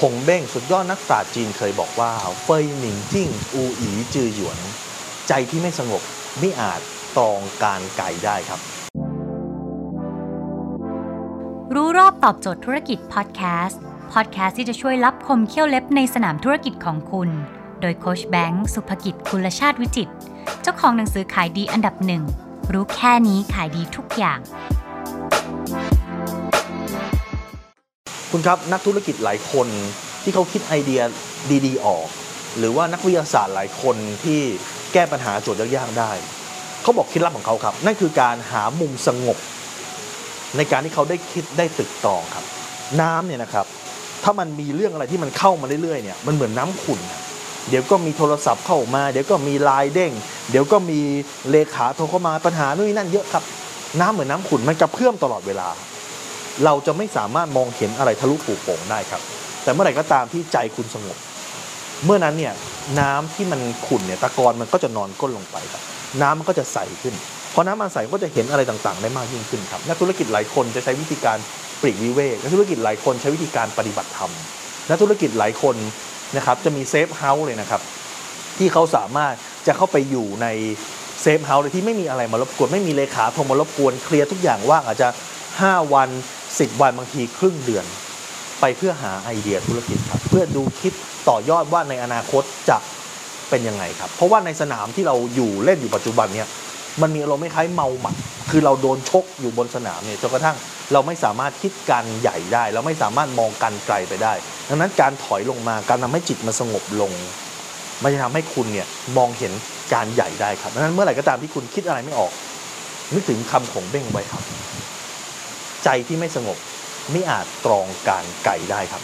คงเบ้งสุดยอดนักปราชญ์จีนเคยบอกว่า เฟยหนิงจิ้งอูอีจือหยวน ใจที่ไม่สงบไม่อาจตรองการไกลได้ครับ รู้รอบตอบโจทย์ธุรกิจพอดแคสต์พอดแคสต์ที่จะช่วยรับคมเขี้ยวเล็บในสนามธุรกิจของคุณ โดยโคชแบงค์สุภกิจคุลชาติวิจิต เจ้าของหนังสือขายดีอันดับหนึ่งรู้แค่นี้ขายดีทุกอย่าง คุณครับนักธุรกิจหลายคนที่เขาคิดไอเดียดีๆ ออก หรือว่านักวิทยาศาสตร์หลายคนที่แก้ปัญหาโจทย์ยากๆได้ เขาบอกเคล็ดลับของเขาครับ นั่นคือการหามุมสงบ ในการที่เขาได้คิดได้ตึกตองครับ น้ำเนี่ยนะครับ ถ้ามันมีเรื่องอะไรที่มันเข้ามาเรื่อยๆเนี่ยมันเหมือนน้ำขุ่นเดี๋ยวก็มีโทรศัพท์เข้ามา เดี๋ยวก็มีไลน์เด้ง เดี๋ยวก็มีเลขาโทรเข้ามาปัญหานู่นนนั่นเยอะครับ น้ำเหมือนน้ำขุ่นมันกระเพื่อมตลอดเวลา เราจะไม่สามารถมองเห็นอะไรทะลุปลูโป่งได้ครับ แต่เมื่อไหร่ก็ตามที่ใจคุณสงบ เมื่อนั้นเนี่ยน้ำที่มันขุ่นเนี่ยตะกอนมันก็จะนอนก้นลงไปครับ น้ำมันก็จะใสขึ้นพอน้ำมันใสก็จะเห็นอะไรต่างๆ ได้มากยิ่งขึ้นครับนักธุรกิจหลายคนจะใช้วิธีการปลีกวิเวกนักธุรกิจหลายคนใช้วิธีการปฏิบัติธรรมนักธุรกิจหลายคนนะครับจะมี safe house เลยนะครับที่เขาสามารถจะเข้าไปอยู่ใน safe house โดยที่ไม่มีอะไรมารบกวนไม่มีเลขาโทรมารบกวน clear ทุกอย่างว่างอาจจะ 5 วัน 10 วันบางทีครึ่งเดือน ไปเพื่อหาไอเดียธุรกิจครับ เพื่อดูคิดต่อยอดว่าในอนาคตจะเป็นยังไงครับ เพราะว่าในสนามที่เราอยู่เล่นอยู่ปัจจุบันเนี่ยมันมีอารมณ์คล้ายเมาหมัด คือเราโดนชกอยู่บนสนามเนี่ยจนกระทั่งเราไม่สามารถคิดการใหญ่ได้ เราไม่สามารถมองการไกลไปได้ ดังนั้นการถอยลงมาการทำให้จิตมันสงบลง มันจะทำให้คุณเนี่ยมองเห็นการใหญ่ได้ครับดังนั้นเมื่อไหร่ก็ตามที่คุณคิดอะไรไม่ออก นึกถึงคำของเบ้งไว้ครับ ใจที่ไม่สงบไม่อาจตรองการไก่ได้ครับ